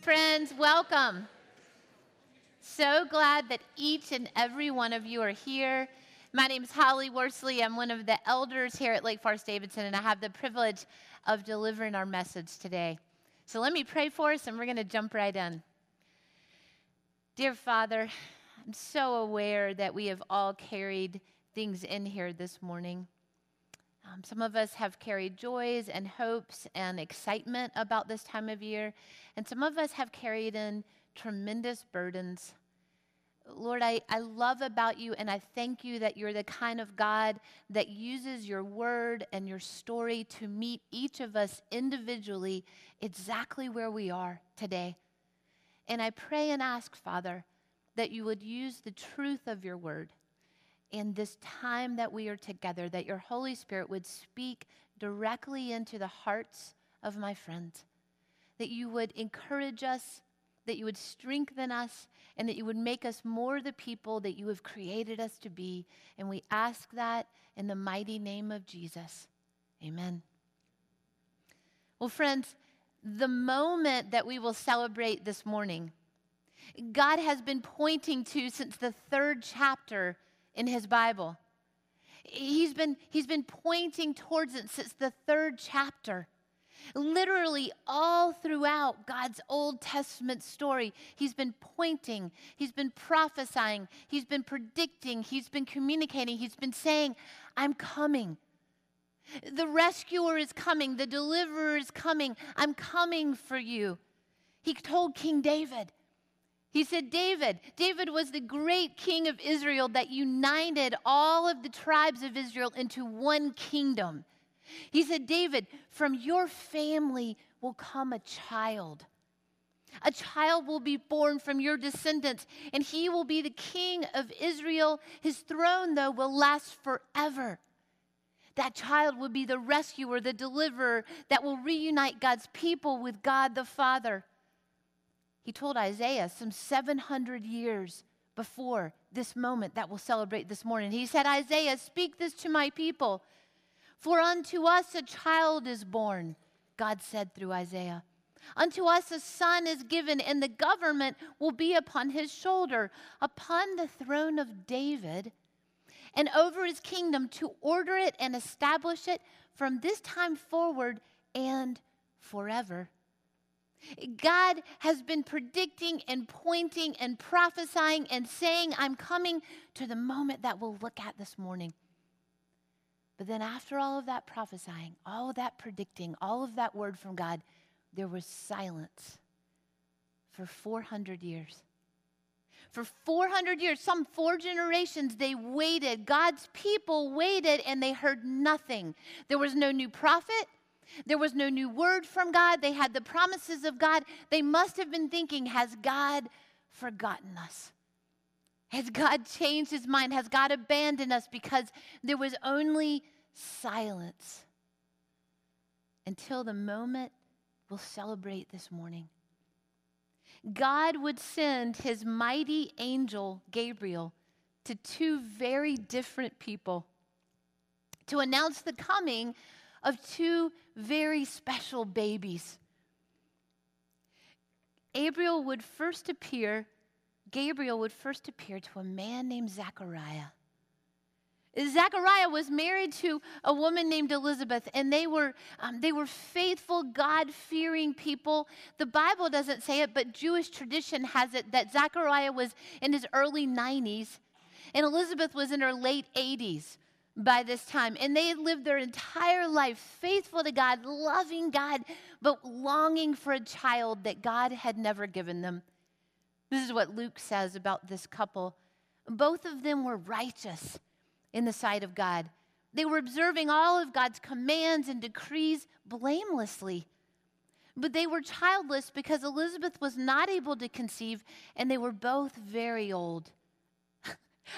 Friends, welcome. So glad that each and every one of you are here. My name is Holly Worsley. I'm one of the elders here at Lake Forest Davidson, and I have the privilege of delivering our message today. So let me pray for us, and we're going to jump right in. Dear Father, I'm so aware that we have all carried things in here this morning. Um, some of us have carried joys and hopes and excitement about this time of year, and some of us have carried in tremendous burdens. Lord, I, I love about you, and I thank you that you're the kind of God that uses your word and your story to meet each of us individually exactly where we are today. And I pray and ask, Father, that you would use the truth of your word in this time that we are together, that your Holy Spirit would speak directly into the hearts of my friends, that you would encourage us, that you would strengthen us, and that you would make us more the people that you have created us to be. And we ask that in the mighty name of Jesus. Amen. Well, friends, the moment that we will celebrate this morning, God has been pointing to since the third chapter in his Bible. He's been, he's been pointing towards it since the third chapter. Literally, all throughout God's Old Testament story, He's been pointing, He's been prophesying, He's been predicting, He's been communicating, He's been saying, I'm coming. The rescuer is coming, the deliverer is coming, I'm coming for you. He told King David, he said, David, David was the great king of Israel that united all of the tribes of Israel into one kingdom. He said, David, from your family will come a child. A child will be born from your descendants, and he will be the king of Israel. His throne, though, will last forever. That child will be the rescuer, the deliverer that will reunite God's people with God the Father. He told Isaiah some 700 years before this moment that we'll celebrate this morning. He said, Isaiah, speak this to my people. For unto us a child is born, God said through Isaiah. Unto us a son is given, and the government will be upon his shoulder, upon the throne of David, and over his kingdom to order it and establish it from this time forward and forever. God has been predicting and pointing and prophesying and saying, I'm coming to the moment that we'll look at this morning. But then, after all of that prophesying, all of that predicting, all of that word from God, there was silence for 400 years. For 400 years, some four generations, they waited. God's people waited and they heard nothing. There was no new prophet, there was no new word from God. They had the promises of God. They must have been thinking, Has God forgotten us? Has God changed his mind? Has God abandoned us? Because there was only silence until the moment we'll celebrate this morning. God would send his mighty angel, Gabriel, to two very different people to announce the coming of two very special babies. Gabriel would first appear, Gabriel would first appear to a man named Zechariah. Zechariah was married to a woman named Elizabeth, and they were, um, they were faithful, God fearing people. The Bible doesn't say it, but Jewish tradition has it that Zechariah was in his early 90s, and Elizabeth was in her late 80s by this time. And they lived their entire life faithful to God, loving God, but longing for a child that God had never given them. This is what Luke says about this couple. Both of them were righteous in the sight of God. They were observing all of God's commands and decrees blamelessly. But they were childless because Elizabeth was not able to conceive, and they were both very old.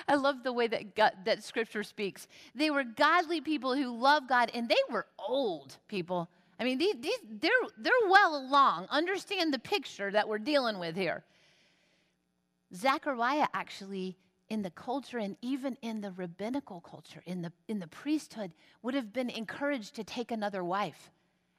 I love the way that, God, that scripture speaks. They were godly people who love God, and they were old people. I mean, these, these, they're, they're well along. Understand the picture that we're dealing with here. Zechariah actually, in the culture and even in the rabbinical culture, in the, in the priesthood, would have been encouraged to take another wife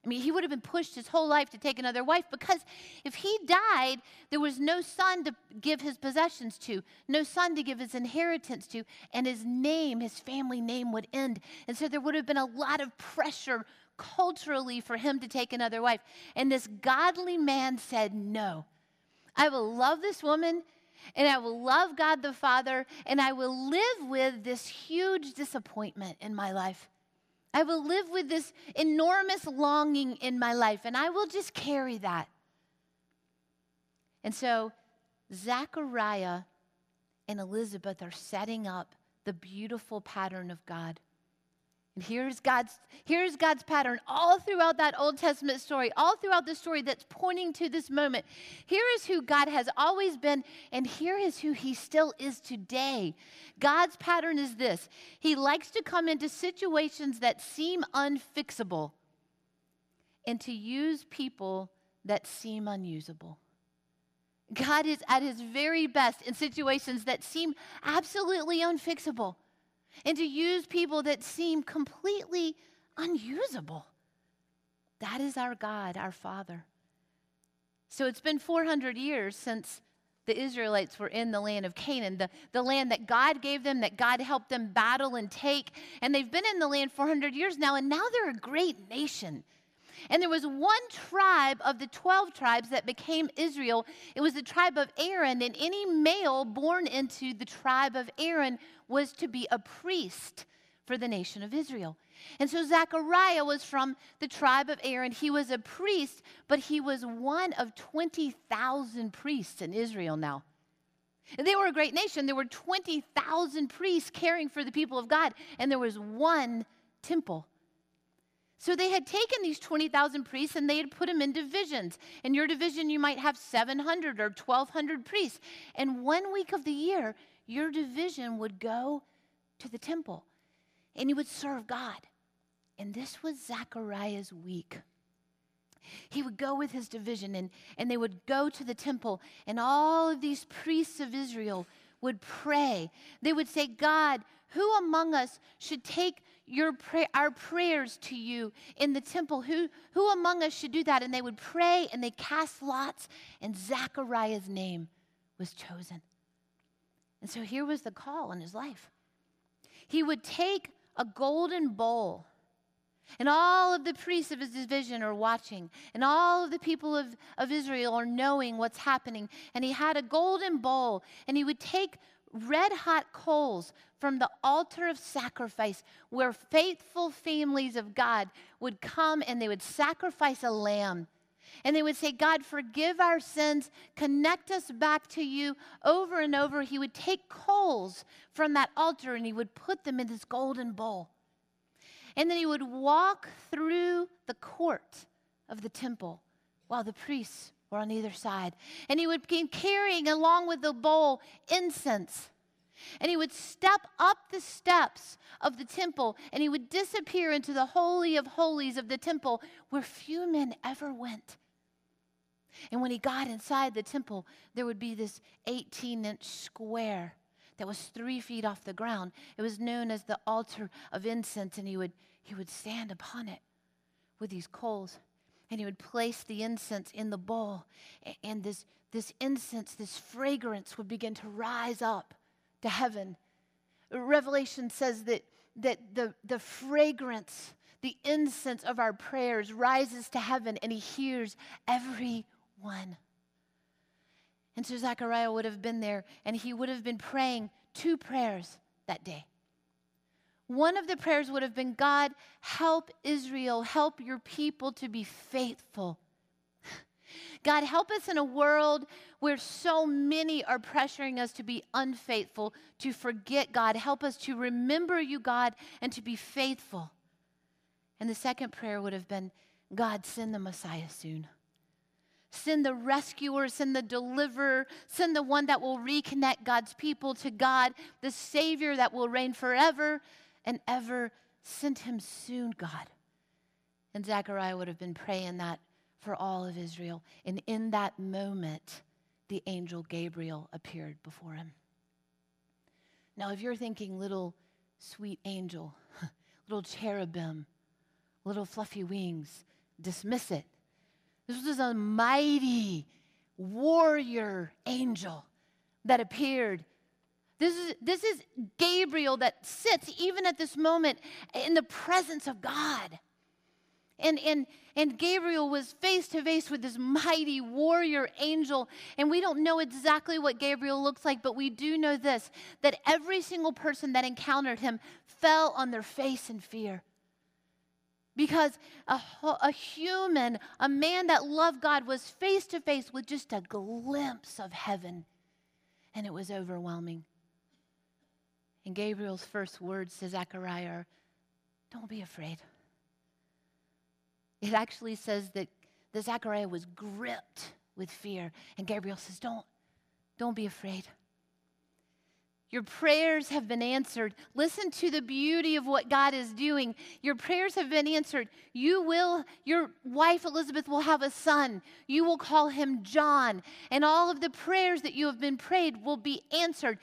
I mean, he would have been pushed his whole life to take another wife because if he died, there was no son to give his possessions to, no son to give his inheritance to, and his name, his family name would end. And so there would have been a lot of pressure culturally for him to take another wife. And this godly man said, No, I will love this woman and I will love God the Father and I will live with this huge disappointment in my life. I will live with this enormous longing in my life, and I will just carry that. And so, Zechariah and Elizabeth are setting up the beautiful pattern of God. And here's God's, here's God's pattern all throughout that Old Testament story, all throughout the story that's pointing to this moment. Here is who God has always been, and here is who He still is today. God's pattern is this He likes to come into situations that seem unfixable and to use people that seem unusable. God is at His very best in situations that seem absolutely unfixable and to use people that seem completely unusable. That is our God, our Father. So it's been 400 years since the Israelites were in the land of Canaan, the, the land that God gave them, that God helped them battle and take. And they've been in the land 400 years now, and now they're a great nation. And there was one tribe of the 12 tribes that became Israel. It was the tribe of Aaron, and any male born into the tribe of Aaron was to be a priest for the nation of Israel. And so Zechariah was from the tribe of Aaron. He was a priest, but he was one of 20,000 priests in Israel now. And they were a great nation. There were 20,000 priests caring for the people of God, and there was one temple. So they had taken these 20,000 priests and they had put them in divisions. In your division, you might have 700 or 1,200 priests. And one week of the year, your division would go to the temple and you would serve God. And this was Zechariah's week. He would go with his division and, and they would go to the temple, and all of these priests of Israel would pray. They would say, God, who among us should take your our prayers to you in the temple? Who, who among us should do that? And they would pray and they cast lots, and Zechariah's name was chosen. And so here was the call in his life. He would take a golden bowl, and all of the priests of his division are watching, and all of the people of, of Israel are knowing what's happening. And he had a golden bowl, and he would take red hot coals from the altar of sacrifice where faithful families of God would come and they would sacrifice a lamb. And they would say, God, forgive our sins, connect us back to you over and over. He would take coals from that altar and he would put them in this golden bowl. And then he would walk through the court of the temple while the priests were on either side. And he would be carrying, along with the bowl, incense. And he would step up the steps of the temple and he would disappear into the Holy of Holies of the temple where few men ever went. And when he got inside the temple, there would be this 18 inch square that was three feet off the ground. It was known as the altar of incense, and he would, he would stand upon it with these coals and he would place the incense in the bowl. And this, this incense, this fragrance would begin to rise up to heaven. Revelation says that, that the, the fragrance, the incense of our prayers rises to heaven and he hears every one. And so Zechariah would have been there and he would have been praying two prayers that day. One of the prayers would have been God, help Israel, help your people to be faithful. God, help us in a world where so many are pressuring us to be unfaithful, to forget God. Help us to remember you, God, and to be faithful. And the second prayer would have been God, send the Messiah soon. Send the rescuer, send the deliverer, send the one that will reconnect God's people to God, the Savior that will reign forever and ever. Send him soon, God. And Zechariah would have been praying that for all of Israel. And in that moment, the angel Gabriel appeared before him. Now, if you're thinking little sweet angel, little cherubim, little fluffy wings, dismiss it. This was a mighty warrior angel that appeared. This is, this is Gabriel that sits even at this moment in the presence of God. And, and, and Gabriel was face to face with this mighty warrior angel. And we don't know exactly what Gabriel looks like, but we do know this that every single person that encountered him fell on their face in fear. Because a, a human, a man that loved God, was face to face with just a glimpse of heaven. And it was overwhelming. And Gabriel's first words to Zechariah are Don't be afraid. It actually says that, that Zechariah was gripped with fear. And Gabriel says, Don't, don't be afraid. Your prayers have been answered. Listen to the beauty of what God is doing. Your prayers have been answered. You will, your wife Elizabeth will have a son. You will call him John. And all of the prayers that you have been prayed will be answered.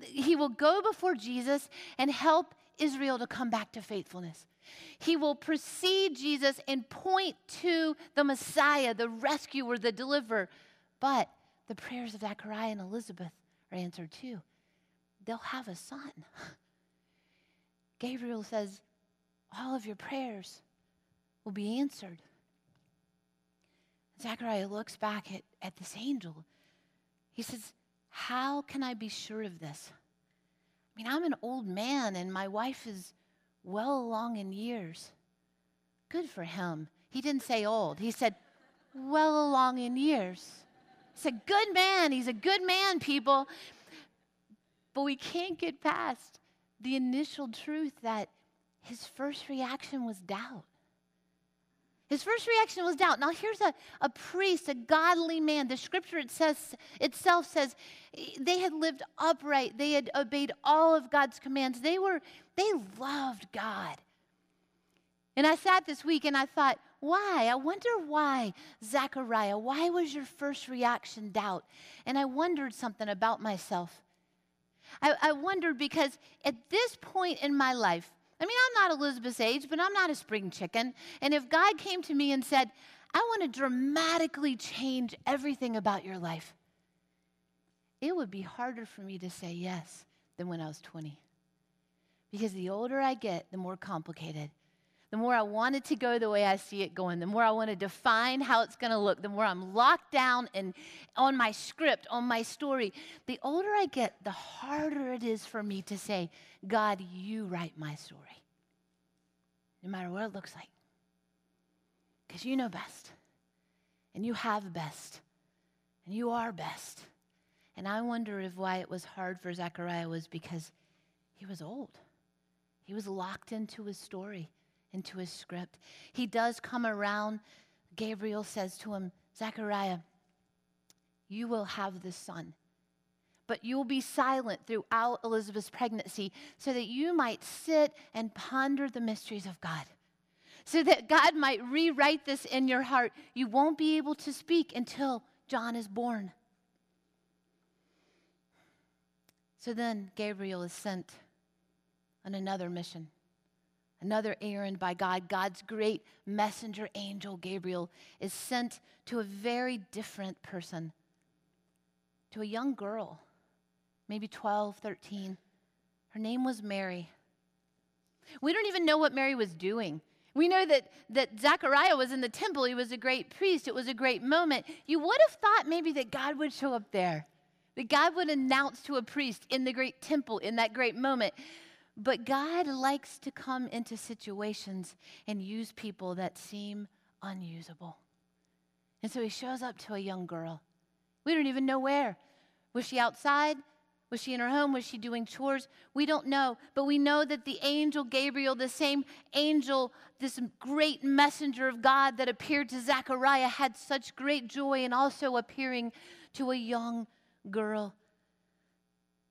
He will go before Jesus and help Israel to come back to faithfulness. He will precede Jesus and point to the Messiah, the rescuer, the deliverer. But the prayers of Zechariah and Elizabeth are answered too they'll have a son. Gabriel says, All of your prayers will be answered. Zechariah looks back at, at this angel. He says, How can I be sure of this? I mean, I'm an old man and my wife is well along in years. Good for him. He didn't say old, he said, Well along in years. He's a good man. He's a good man, people. But we can't get past the initial truth that his first reaction was doubt. His first reaction was doubt. Now, here's a, a priest, a godly man. The scripture it says, itself says they had lived upright, they had obeyed all of God's commands. They, were, they loved God. And I sat this week and I thought, why? I wonder why, Zechariah, why was your first reaction doubt? And I wondered something about myself. I, I wondered because at this point in my life, I mean, I'm not Elizabeth's age, but I'm not a spring chicken. And if God came to me and said, I want to dramatically change everything about your life, it would be harder for me to say yes than when I was 20. Because the older I get, the more complicated the more I want it to go the way I see it going, the more I want to define how it's going to look, the more I'm locked down and on my script, on my story. The older I get, the harder it is for me to say, God, you write my story. No matter what it looks like. Because you know best. And you have best. And you are best. And I wonder if why it was hard for Zechariah was because he was old. He was locked into his story into his script. He does come around. Gabriel says to him, Zechariah, you will have the son, but you will be silent throughout Elizabeth's pregnancy so that you might sit and ponder the mysteries of God. So that God might rewrite this in your heart. You won't be able to speak until John is born. So then Gabriel is sent on another mission another errand by God, God's great messenger angel, Gabriel, is sent to a very different person, to a young girl, maybe 12, 13. Her name was Mary. We don't even know what Mary was doing. We know that, that Zechariah was in the temple. He was a great priest. It was a great moment. You would have thought maybe that God would show up there, that God would announce to a priest in the great temple in that great moment. But God likes to come into situations and use people that seem unusable. And so he shows up to a young girl. We don't even know where. Was she outside? Was she in her home? Was she doing chores? We don't know. But we know that the angel Gabriel, the same angel, this great messenger of God that appeared to Zechariah, had such great joy in also appearing to a young girl.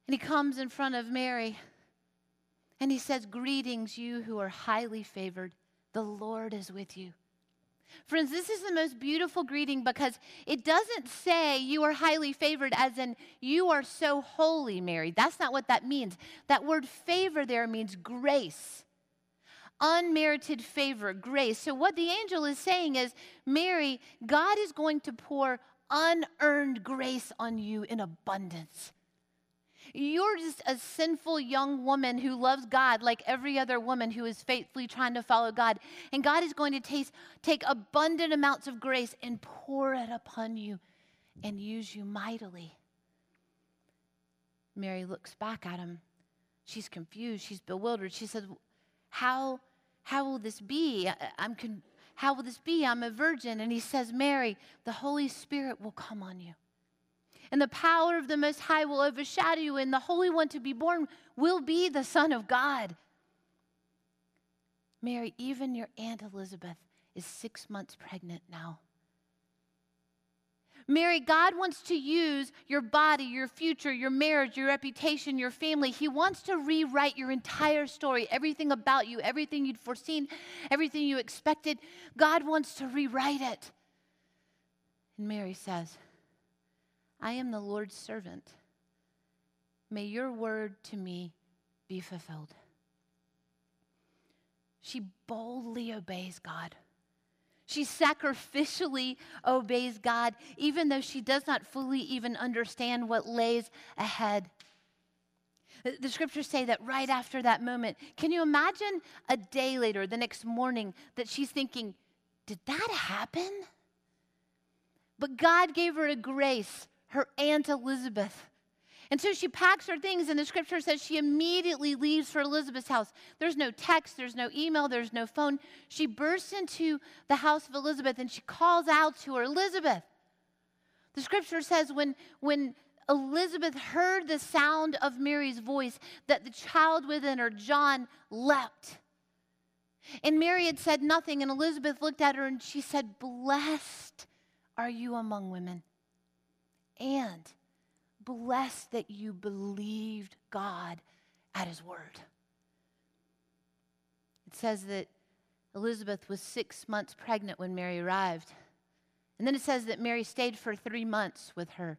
And he comes in front of Mary. And he says, Greetings, you who are highly favored. The Lord is with you. Friends, this is the most beautiful greeting because it doesn't say you are highly favored as in you are so holy, Mary. That's not what that means. That word favor there means grace. unmerited favor, grace. So, what the angel is saying is, Mary, God is going to pour unearned grace on you in abundance. You're just a sinful young woman who loves God like every other woman who is faithfully trying to follow God. And God is going to taste, take abundant amounts of grace and pour it upon you and use you mightily. Mary looks back at him. She's confused. She's bewildered. She says, How, how will this be? I'm con- how will this be? I'm a virgin. And he says, Mary, the Holy Spirit will come on you and the power of the Most High will overshadow you, and the Holy One to be born will be the Son of God. Mary, even your Aunt Elizabeth is six months pregnant now. Mary, God wants to use your body, your future, your marriage, your reputation, your family. He wants to rewrite your entire story, everything about you, everything you'd foreseen, everything you expected. God wants to rewrite it. And Mary says, I am the Lord's servant. May your word to me be fulfilled. She boldly obeys God. She sacrificially obeys God, even though she does not fully even understand what lays ahead. The scriptures say that right after that moment, can you imagine a day later, the next morning, that she's thinking, Did that happen? But God gave her a grace her Aunt Elizabeth. And so she packs her things, and the scripture says she immediately leaves for Elizabeth's house. There's no text, there's no email, there's no phone. She bursts into the house of Elizabeth and she calls out to her, Elizabeth. The scripture says when, when Elizabeth heard the sound of Mary's voice, that the child within her, John, leapt. And Mary had said nothing, and Elizabeth looked at her and she said, Blessed are you among women and blessed that you believed God at his word. It says that Elizabeth was six months pregnant when Mary arrived. And then it says that Mary stayed for three months with her,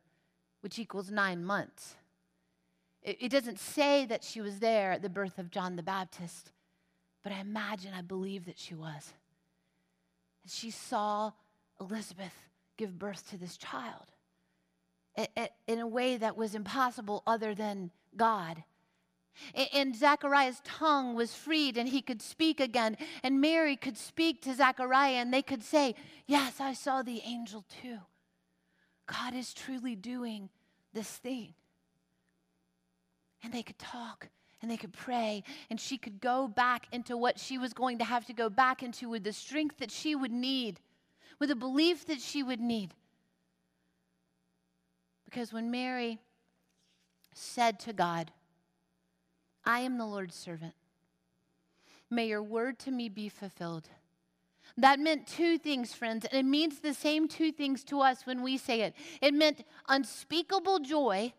which equals nine months. It, it doesn't say that she was there at the birth of John the Baptist, but I imagine, I believe that she was. And she saw Elizabeth give birth to this child in a way that was impossible other than God. And Zechariah's tongue was freed and he could speak again. And Mary could speak to Zechariah and they could say, Yes, I saw the angel too. God is truly doing this thing. And they could talk and they could pray and she could go back into what she was going to have to go back into with the strength that she would need, with the belief that she would need. Because when Mary said to God, I am the Lord's servant, may your word to me be fulfilled. That meant two things, friends, and it means the same two things to us when we say it. It meant unspeakable joy,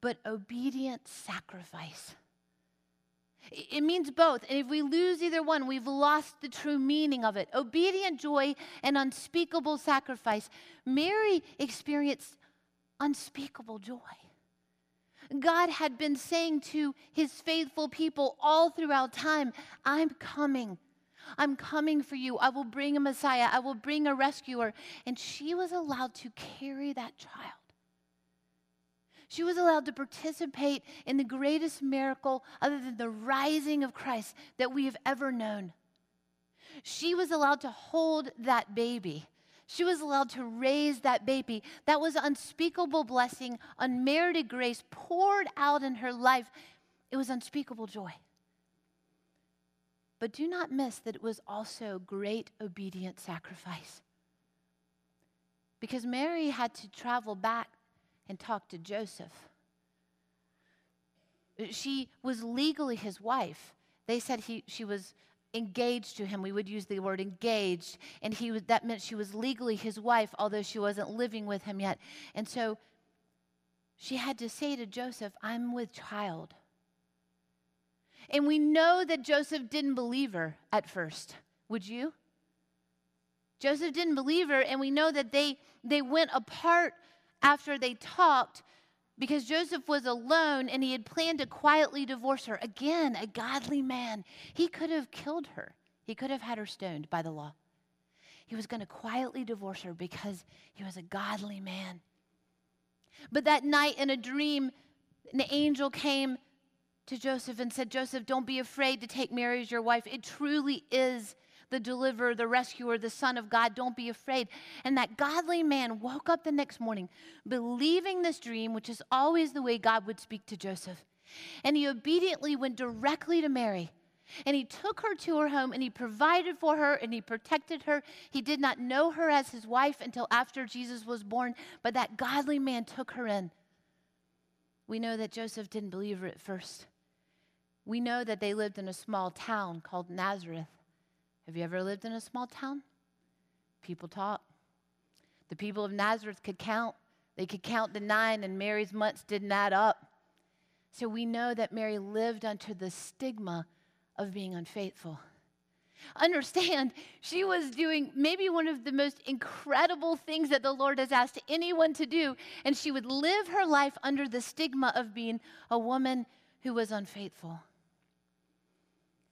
but obedient sacrifice. It means both. And if we lose either one, we've lost the true meaning of it. Obedient joy and unspeakable sacrifice. Mary experienced unspeakable joy. God had been saying to his faithful people all throughout time, I'm coming. I'm coming for you. I will bring a Messiah. I will bring a rescuer. And she was allowed to carry that child. She was allowed to participate in the greatest miracle other than the rising of Christ that we have ever known. She was allowed to hold that baby she was allowed to raise that baby. That was unspeakable blessing, unmerited grace poured out in her life. It was unspeakable joy. But do not miss that it was also great obedient sacrifice. Because Mary had to travel back and talk to Joseph. She was legally his wife. They said he, she was engaged to him. We would use the word engaged. And he was, that meant she was legally his wife, although she wasn't living with him yet. And so she had to say to Joseph, I'm with child. And we know that Joseph didn't believe her at first. Would you? Joseph didn't believe her, and we know that they, they went apart after they talked because Joseph was alone and he had planned to quietly divorce her. Again, a godly man. He could have killed her, he could have had her stoned by the law. He was going to quietly divorce her because he was a godly man. But that night in a dream, an angel came to Joseph and said, Joseph, don't be afraid to take Mary as your wife. It truly is the deliverer, the rescuer, the Son of God. Don't be afraid. And that godly man woke up the next morning believing this dream, which is always the way God would speak to Joseph. And he obediently went directly to Mary. And he took her to her home and he provided for her and he protected her. He did not know her as his wife until after Jesus was born, but that godly man took her in. We know that Joseph didn't believe her at first. We know that they lived in a small town called Nazareth. Have you ever lived in a small town? People talk. The people of Nazareth could count. They could count the nine, and Mary's months didn't add up. So we know that Mary lived under the stigma of being unfaithful. Understand, she was doing maybe one of the most incredible things that the Lord has asked anyone to do, and she would live her life under the stigma of being a woman who was unfaithful.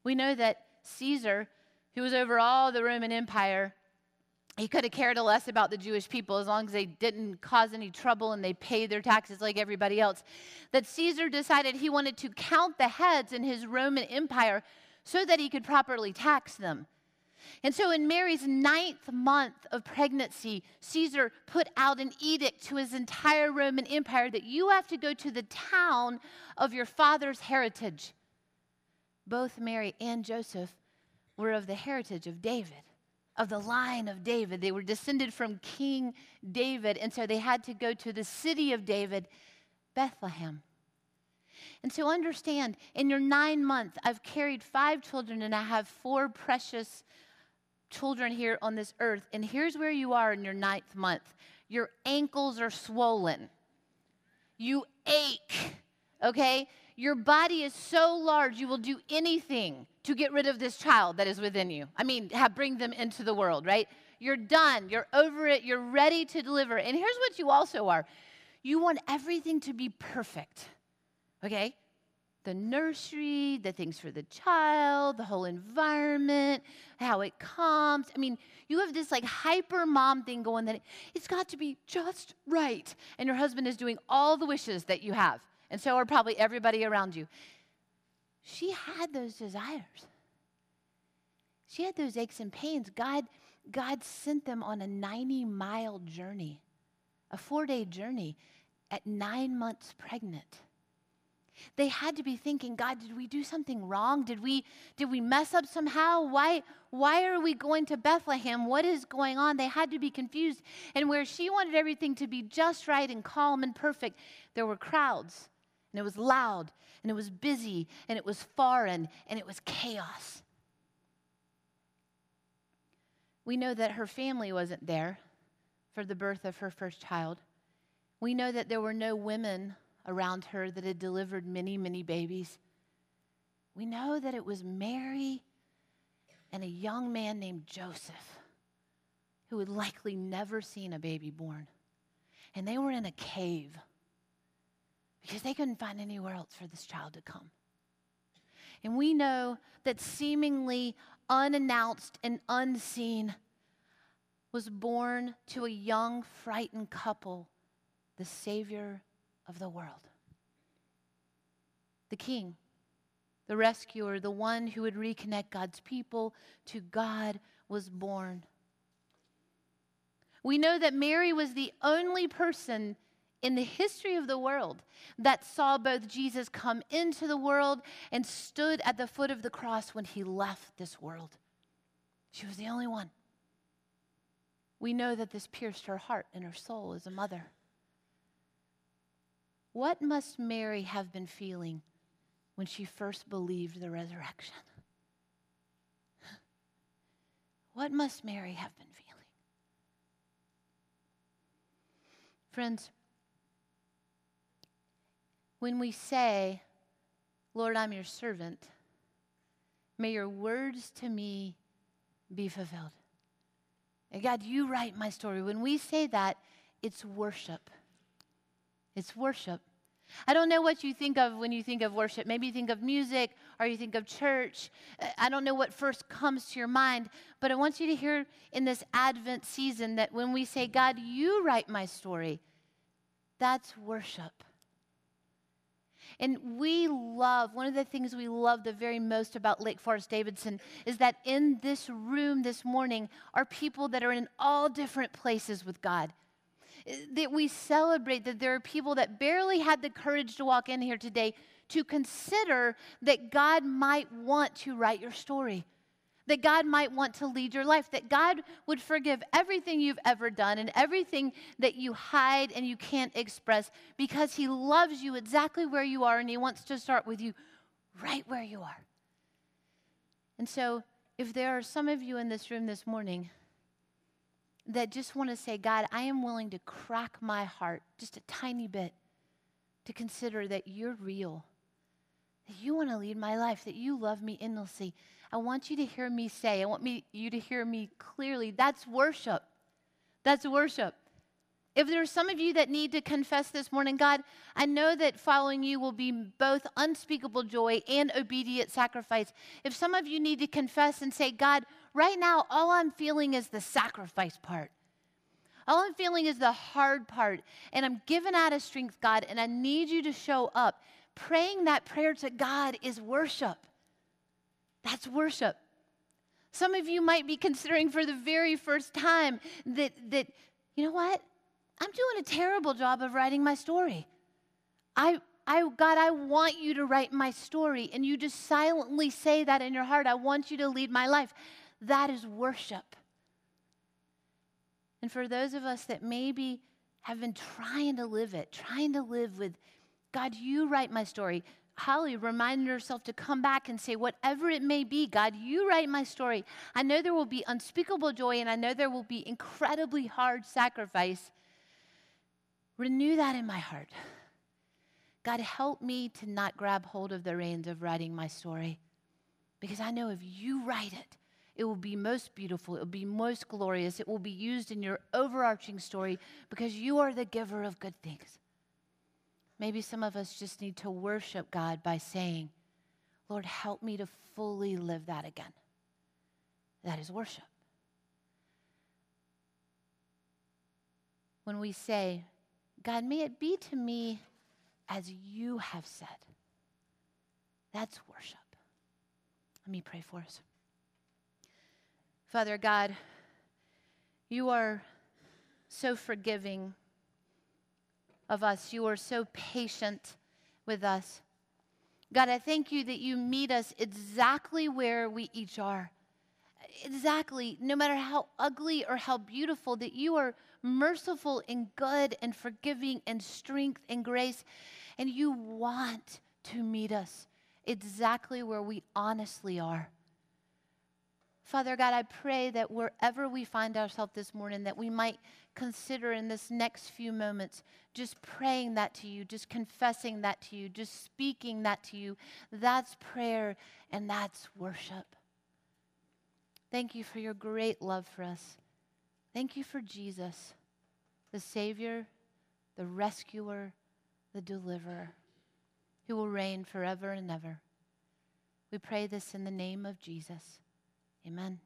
We know that Caesar, who was over all the Roman Empire, he could have cared less about the Jewish people as long as they didn't cause any trouble and they paid their taxes like everybody else. That Caesar decided he wanted to count the heads in his Roman Empire so that he could properly tax them. And so, in Mary's ninth month of pregnancy, Caesar put out an edict to his entire Roman Empire that you have to go to the town of your father's heritage both Mary and Joseph were of the heritage of David, of the line of David. They were descended from King David, and so they had to go to the city of David, Bethlehem. And so understand, in your nine months, I've carried five children and I have four precious children here on this earth. And here's where you are in your ninth month your ankles are swollen, you ache, okay? Your body is so large, you will do anything to get rid of this child that is within you. I mean, have, bring them into the world, right? You're done. You're over it. You're ready to deliver. And here's what you also are you want everything to be perfect, okay? The nursery, the things for the child, the whole environment, how it comes. I mean, you have this like hyper mom thing going that it's got to be just right. And your husband is doing all the wishes that you have and so are probably everybody around you. She had those desires. She had those aches and pains. God, God sent them on a 90 mile journey, a four day journey at nine months pregnant. They had to be thinking, God, did we do something wrong? Did we, did we mess up somehow? Why, why are we going to Bethlehem? What is going on? They had to be confused. And where she wanted everything to be just right and calm and perfect, there were crowds and it was loud, and it was busy, and it was foreign, and it was chaos. We know that her family wasn't there for the birth of her first child. We know that there were no women around her that had delivered many, many babies. We know that it was Mary and a young man named Joseph who had likely never seen a baby born. And they were in a cave because they couldn't find anywhere else for this child to come. And we know that seemingly unannounced and unseen was born to a young, frightened couple, the Savior of the world. The King, the rescuer, the one who would reconnect God's people to God, was born. We know that Mary was the only person in the history of the world that saw both Jesus come into the world and stood at the foot of the cross when he left this world. She was the only one. We know that this pierced her heart and her soul as a mother. What must Mary have been feeling when she first believed the resurrection? What must Mary have been feeling? Friends, when we say, Lord, I'm your servant, may your words to me be fulfilled. And God, you write my story. When we say that, it's worship. It's worship. I don't know what you think of when you think of worship. Maybe you think of music or you think of church. I don't know what first comes to your mind, but I want you to hear in this Advent season that when we say, God, you write my story, that's worship. And we love, one of the things we love the very most about Lake Forest Davidson is that in this room this morning are people that are in all different places with God. Eh, that we celebrate that there are people that barely had the courage to walk in here today to consider that God might want to write your story, that God might want to lead your life, that God would forgive everything you've ever done and everything that you hide and you can't express because He loves you exactly where you are and He wants to start with you right where you are. And so, if there are some of you in this room this morning, that just want to say, God, I am willing to crack my heart just a tiny bit to consider that you're real, that you want to lead my life, that you love me endlessly. I want you to hear me say, I want me, you to hear me clearly. That's worship. That's worship. If there are some of you that need to confess this morning, God, I know that following you will be both unspeakable joy and obedient sacrifice. If some of you need to confess and say, God, right now, all I'm feeling is the sacrifice part. All I'm feeling is the hard part. And I'm given out of strength, God, and I need you to show up. Praying that prayer to God is worship. That's worship. Some of you might be considering for the very first time that, that you know what? I'm doing a terrible job of writing my story. I, I, God, I want you to write my story. And you just silently say that in your heart. I want you to lead my life. That is worship. And for those of us that maybe have been trying to live it, trying to live with, God, you write my story. Holly, remind yourself to come back and say, whatever it may be, God, you write my story. I know there will be unspeakable joy and I know there will be incredibly hard sacrifice. Renew that in my heart. God, help me to not grab hold of the reins of writing my story because I know if you write it, it will be most beautiful. It will be most glorious. It will be used in your overarching story because you are the giver of good things. Maybe some of us just need to worship God by saying, Lord, help me to fully live that again. That is worship. When we say, God, may it be to me as you have said, that's worship. Let me pray for us. Father God, you are so forgiving of us. You are so patient with us. God, I thank you that you meet us exactly where we each are. Exactly, no matter how ugly or how beautiful, that you are merciful and good and forgiving and strength and grace. And you want to meet us exactly where we honestly are. Father God, I pray that wherever we find ourselves this morning, that we might consider in this next few moments just praying that to you, just confessing that to you, just speaking that to you. That's prayer and that's worship. Thank you for your great love for us. Thank you for Jesus, the Savior, the rescuer, the deliverer, who will reign forever and ever. We pray this in the name of Jesus. Amen.